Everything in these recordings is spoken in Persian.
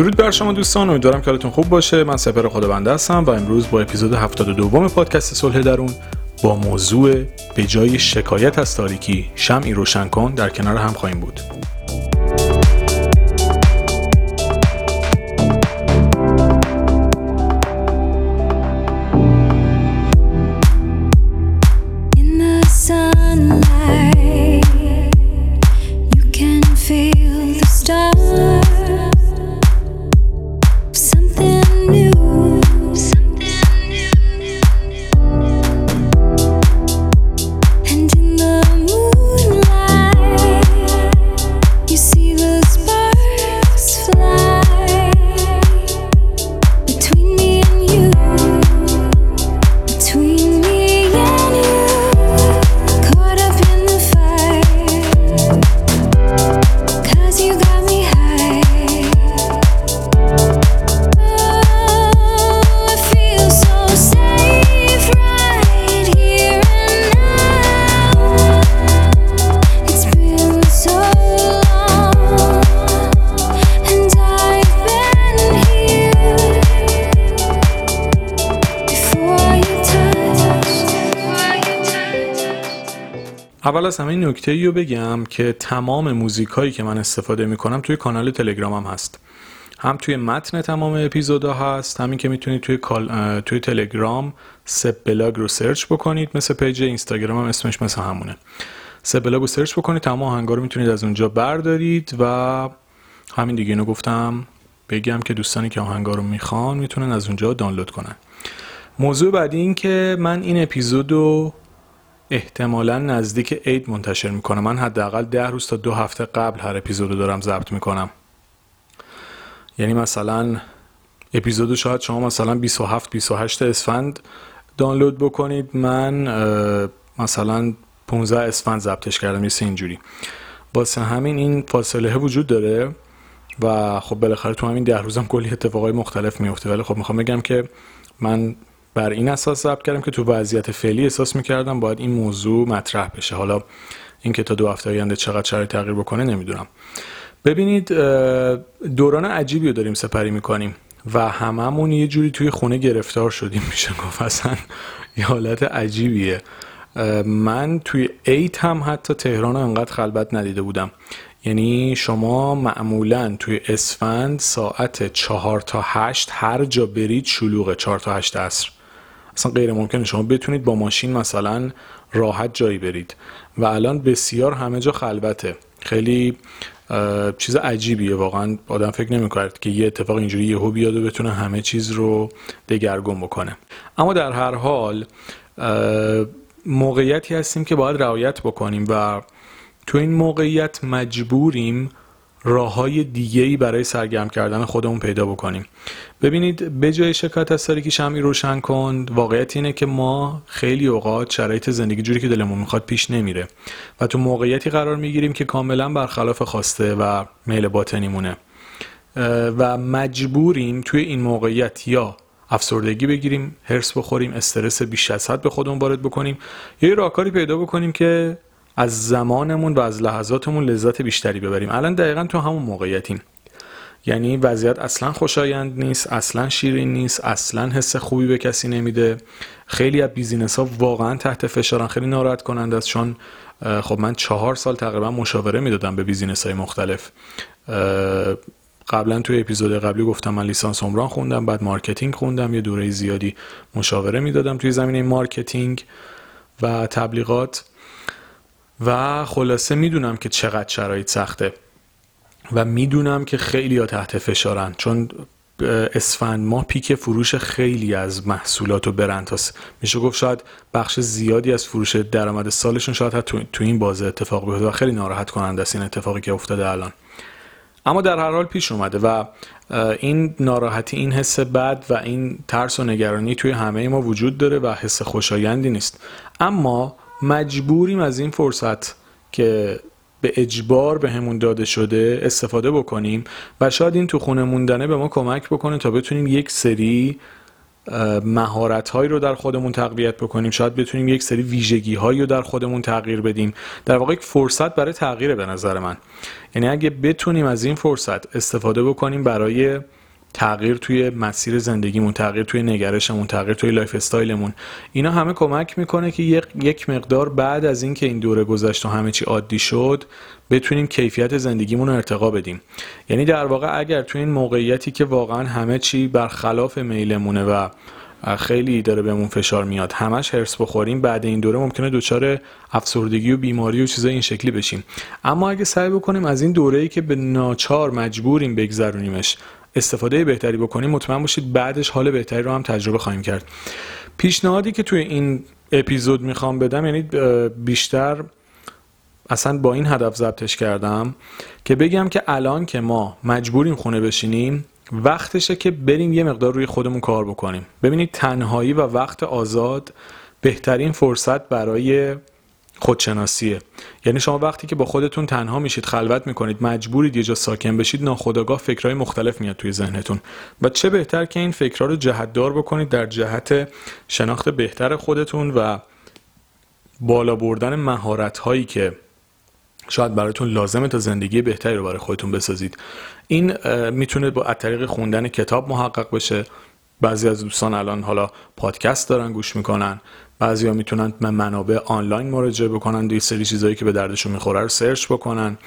درود بر شما دوستان امیدوارم که حالتون خوب باشه. من سپر خدابنده هستم و امروز با اپیزود 72 پادکست صلح درون با موضوع به جای شکایت از تاریکی شمعی روشن کن در کنار هم خواهیم بود. اول از همه نکته رو بگم که تمام موزیک هایی که من استفاده می‌کنم توی کانال تلگرامم هست. هم توی متن تمام اپیزودا هست همین که می‌تونید توی کال... توی تلگرام سب بلاگ رو search بکنید. مثل page اینستاگرام هم اسمش مثل همونه. سب بلاگ رو search بکنید تمام آهنگا رو می‌تونید از اونجا بردارید و همین دیگه اینو گفتم. بگم که دوستانی که آهنگا رو می‌خوان می‌تونن از اونجا دانلود کنن. موضوع بعدی این که من این اپیزود رو احتمالا نزدیک عید منتشر می‌کنم من حداقل ده روز تا دو هفته قبل هر اپیزود دارم ضبط می‌کنم. یعنی مثلا اپیزودو شاید شما مثلا 27 28 اسفند دانلود بکنید. من مثلا 15 اسفند ضبطش کردم یه اینجوری. واسه همین این فاصله وجود داره و خب بالاخره تو همین ده روزم کلی اتفاقای مختلف میفته ولی خب می‌خوام بگم که من بر این اساس ضبط کردم که تو وضعیت فعلی احساس می‌کردم باید این موضوع مطرح بشه. حالا اینکه تا دو هفته آینده چقدر شرایط تغییر بکنه نمی‌دونم. ببینید دوران عجیبی رو داریم سپری می‌کنیم و هممون یه جوری توی خونه گرفتار شدیم. میشه گفت اصلا یه حالت عجیبیه. من توی ایت هم حتی تهران رو انقدر خلبت ندیده بودم. یعنی شما معمولا توی اسفند ساعت چهار تا هشت هر جا برید شلوغه چهار تا هشت عصر. اصلا غیر ممکنه. شما بتونید با ماشین مثلا راحت جایی برید. و الان بسیار همه جا خلوته. خیلی چیز عجیبیه. واقعا آدم فکر نمی‌کرد که یه اتفاق اینجوری یهو بیاد و بتونه همه چیز رو دگرگون بکنه. اما در هر حال موقعیتی هستیم که باید رعایت بکنیم و تو این موقعیت مجبوریم راه های دیگه ای برای سرگرم کردن خودمون پیدا بکنیم. ببینید به جای شکایت از تاریکی شمعی روشن کن واقعیت اینه که ما خیلی اوقات شرایط زندگی جوری که دلمون می‌خواد پیش نمیره و تو موقعیتی قرار می‌گیریم که کاملا برخلاف خواسته و میل باطنیمونه. و مجبوریم توی این موقعیت یا افسردگی بگیریم هرس بخوریم استرس بیش از حد به خودمون وارد بکنیم یا یه راهکاری پیدا بکنیم که از زمانمون و از لحظاتمون لذت بیشتری ببریم. الان دقیقا تو همون موقعیتیم. یعنی وضعیت اصلا خوشایند نیست اصلا شیرین نیست اصلا حس خوبی به کسی نمیده. خیلی از business ها واقعا تحت فشارن خیلی ناراحت کننده است چون خب من چهار سال تقریبا مشاوره می‌دادم به business های مختلف قبلا توی اپیزود قبلی گفتم من لیسانس عمران خوندم بعد marketing خوندم یه دوره زیادی مشاوره می‌دادم توی زمینه marketing و تبلیغات. و خلاصه می‌دونم که چقدر شرایط سخته. و می‌دونم که خیلی ها تحت فشارن چون اسفند ماه پیک فروش خیلی از محصولات و برند هست میشه گفت شاید بخش زیادی از فروش درآمد سالشون شاید حتی تو, این بازه اتفاق بیفته و خیلی ناراحت کننده است این اتفاقی که افتاده الان. اما در هر حال پیش اومده و این ناراحتی این حس بد و این ترس و نگرانی توی همه ما وجود داره و حس خوشایندی نیست. اما مجبوریم از این فرصت که به اجبار بهمون داده شده استفاده بکنیم و شاید این تو خونه موندنه به ما کمک بکنه تا بتونیم یک سری مهارت هایی رو در خودمون تقویت بکنیم. شاید بتونیم یک سری ویژگی هایی رو در خودمون تغییر بدیم. در واقع یک فرصت برای تغییر به نظر من. یعنی اگه بتونیم از این فرصت استفاده بکنیم برای تغییر توی مسیر زندگیمون تغییر توی نگرشمون تغییر توی lifestyle مون اینا همه کمک می‌کنه که یک مقدار بعد از اینکه این دوره گذشت و همه چی عادی شد بتونیم کیفیت زندگیمون رو ارتقا بدیم. یعنی در واقع اگر توی این موقعیتی که واقعا همه چی برخلاف میلمونه و خیلی داره بهمون فشار میاد همش هرس بخوریم بعد این دوره ممکنه دچار افسردگی و بیماری و چیزای این شکلی بشیم. اما اگه سعی بکنیم از این دوره ای که به ناچار مجبوریم بگذرونیمش استفاده بهتری بکنیم مطمئن باشید بعدش حال بهتری رو هم تجربه خواهیم کرد. پیشنهادی که توی این اپیزود می‌خوام بدم یعنی بیشتر اصلا با این هدف ضبطش کردم که بگم که الان که ما مجبوریم خونه بشینیم وقتشه که بریم یه مقدار روی خودمون کار بکنیم. ببینید تنهایی و وقت آزاد بهترین فرصت برای خودشناسیه. یعنی شما وقتی که با خودتون تنها میشید خلوت می‌کنید مجبورید یه جا ساکن بشید ناخودآگاه فکرهای مختلف میاد توی ذهنتون. و چه بهتر که این فکرها رو جهتدار بکنید در جهت شناخت بهتر خودتون و بالا بردن مهارت هایی که شاید براتون لازمه تا زندگی بهتری رو برای خودتون بسازید. این می‌تونه با طریق خوندن کتاب محقق بشه. بعضی از دوستان الان حالا پادکست دارن گوش می‌کنن. بعضیا می‌تونن منابع آنلاین مراجعه بکنن یه سری چیزایی که به دردشون می‌خوره رو سرچ بکنن.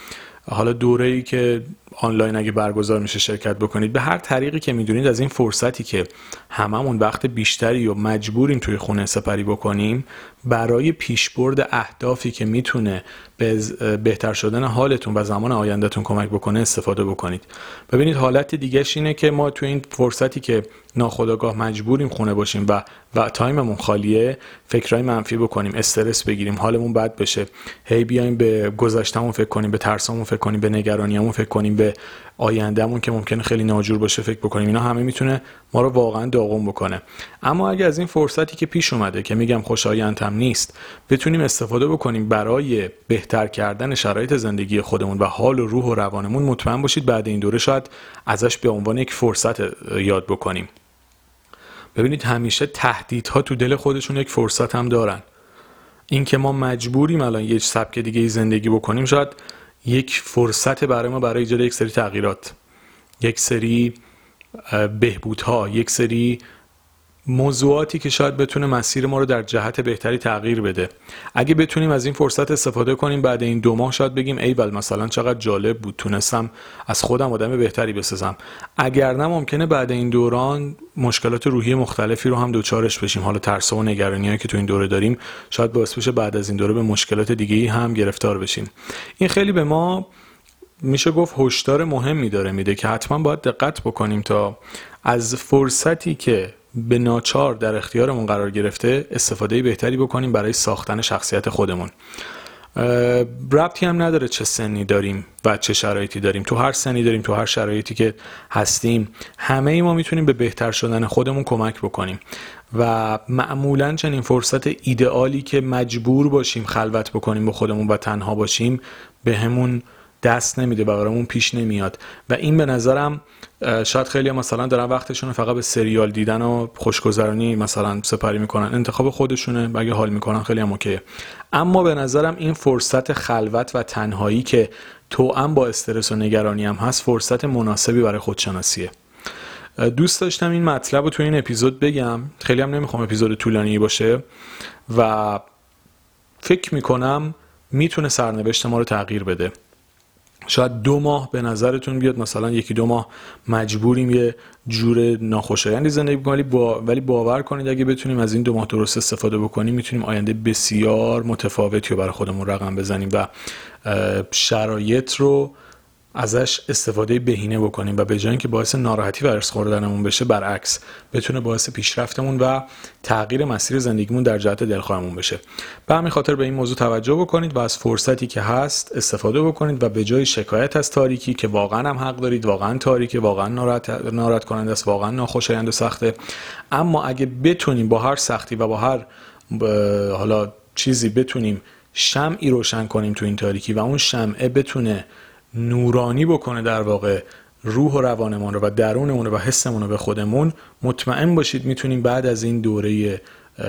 حالا دوره ای که آنلاین اگه برگزار میشه شرکت بکنید به هر طریقی که می‌دونید از این فرصتی که هممون وقت بیشتری و مجبوریم توی خونه سپری بکنیم برای پیشبرد اهدافی که می‌تونه به بهتر شدن حالتون و زمان آیندهتون کمک بکنه استفاده بکنید. ببینید حالت دیگهش اینه که ما توی این فرصتی که ناخودآگاه مجبوریم خونه باشیم و و تایممون خالیه فکرهای منفی بکنیم استرس بگیریم حالمون بد بشه. هی بیایم به گذشتهمون فکر کنیم به ترسامون فکر کنیم به نگرانیمون فکر کنیم به آیندهمون که ممکنه خیلی ناجور باشه فکر بکنیم. اینا همه می‌تونه ما رو واقعا داغون بکنه. اما اگه از این فرصتی که پیش اومده که میگم خوشایندم نیست بتونیم استفاده بکنیم برای بهتر کردن شرایط زندگی خودمون و حال و روح و روانمون مطمئن باشید بعد این دوره شاید ازش به عنوان یک فرصت یاد بکنیم. ببینید همیشه تهدیدها تو دل خودشون یک فرصت هم دارن. اینکه ما مجبوریم الان یه سبک دیگه زندگی بکنیم شاید یک فرصت برای ما برای ایجاد یک سری تغییرات یک سری بهبودها یک سری موضوعاتی که شاید بتونه مسیر ما رو در جهت بهتری تغییر بده. اگه بتونیم از این فرصت استفاده کنیم بعد این دو ماه شاید بگیم ای بل مثلا چقدر جالب بود تونستم از خودم آدم بهتری بسازم. اگر نه ممکنه بعد این دوران مشکلات روحی مختلفی رو هم دوچارش بشیم. حالا ترس و نگرانی که تو این دوره داریم شاید باعث بشه بعد از این دوره به مشکلات دیگه هم گرفتار بشیم. این خیلی به ما میشه گفت هشدار مهمی داره میده که حتما باید دقت بکنیم تا از فرصتی که به ناچار در اختیارمون قرار گرفته استفاده بهتری بکنیم برای ساختن شخصیت خودمون. ربطی هم نداره چه سنی داریم و چه شرایطی داریم. تو هر سنی داریم تو هر شرایطی که هستیم همه ای ما می‌تونیم به بهتر شدن خودمون کمک بکنیم و معمولا چنین فرصت ایدئالی که مجبور باشیم خلوت بکنیم با خودمون و تنها باشیم به همون دست نمیده و برامون پیش نمیاد. و این به نظرم شاید خیلی مثلا دارن وقتشون فقط به سریال دیدن و خوشگذرانی مثلا سپری می‌کنن. انتخاب خودشونه و حال می‌کنن خیلی هم اوکیه. اما به نظرم این فرصت خلوت و تنهایی که توأم با استرس و نگرانی هم هست فرصت مناسبی برای خودشناسیه. دوست داشتم این مطلب رو تو این اپیزود بگم. خیلی هم نمی‌خوام اپیزود طولانی باشه. و فکر می‌کنم می‌تونه سرنوشت ما رو تغییر بده. شاید دو ماه به نظرتون بیاد مثلا یکی دو ماه مجبوریم یه جور ناخوشایندی زندگی بکنیم با... ولی باور کنید اگه بتونیم از این دو ماه درست استفاده بکنیم می‌تونیم آینده بسیار متفاوتی رو برای خودمون رقم بزنیم و شرایط رو ازش استفاده بهینه بکنیم و به جای اینکه باعث ناراحتی و ارث خوردنمون بشه برعکس بتونه باعث پیشرفتمون و تغییر مسیر زندگیمون در جهت دلخواهمون بشه. به همین خاطر به این موضوع توجه بکنید و از فرصتی که هست استفاده بکنید و به جای شکایت از تاریکی که واقعا هم حق دارید واقعا تاریکه واقعا ناراحت ناراحت کننده است واقعا ناخوشایند و سخته. اما اگه بتونیم با هر سختی و با هر حالا چیزی بتونیم شمعی روشن کنیم تو این تاریکی و اون شمعه بتونه نورانی بکنه در واقع روح و روانمون رو و درونمون رو و حسمون رو به خودمون مطمئن باشید می‌تونیم بعد از این دوره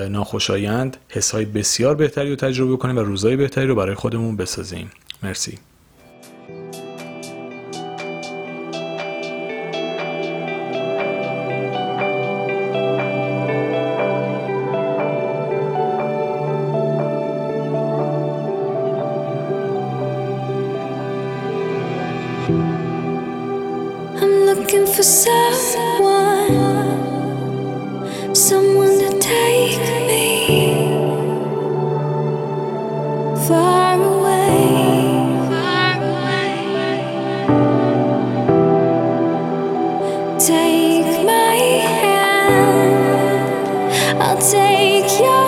ناخوشایند حسهای بسیار بهتری رو تجربه کنیم و روزهای بهتری رو برای خودمون بسازیم. مرسی. Someone, someone to take me far away. Take my hand, I'll take your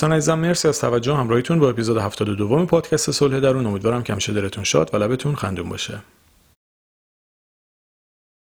دوستان عزیزم مرسی از توجه. همراهیتون با اپیزود 72 پادکست صلح درون. امیدوارم که همیشه دلتون شاد و لبتون خندون باشه.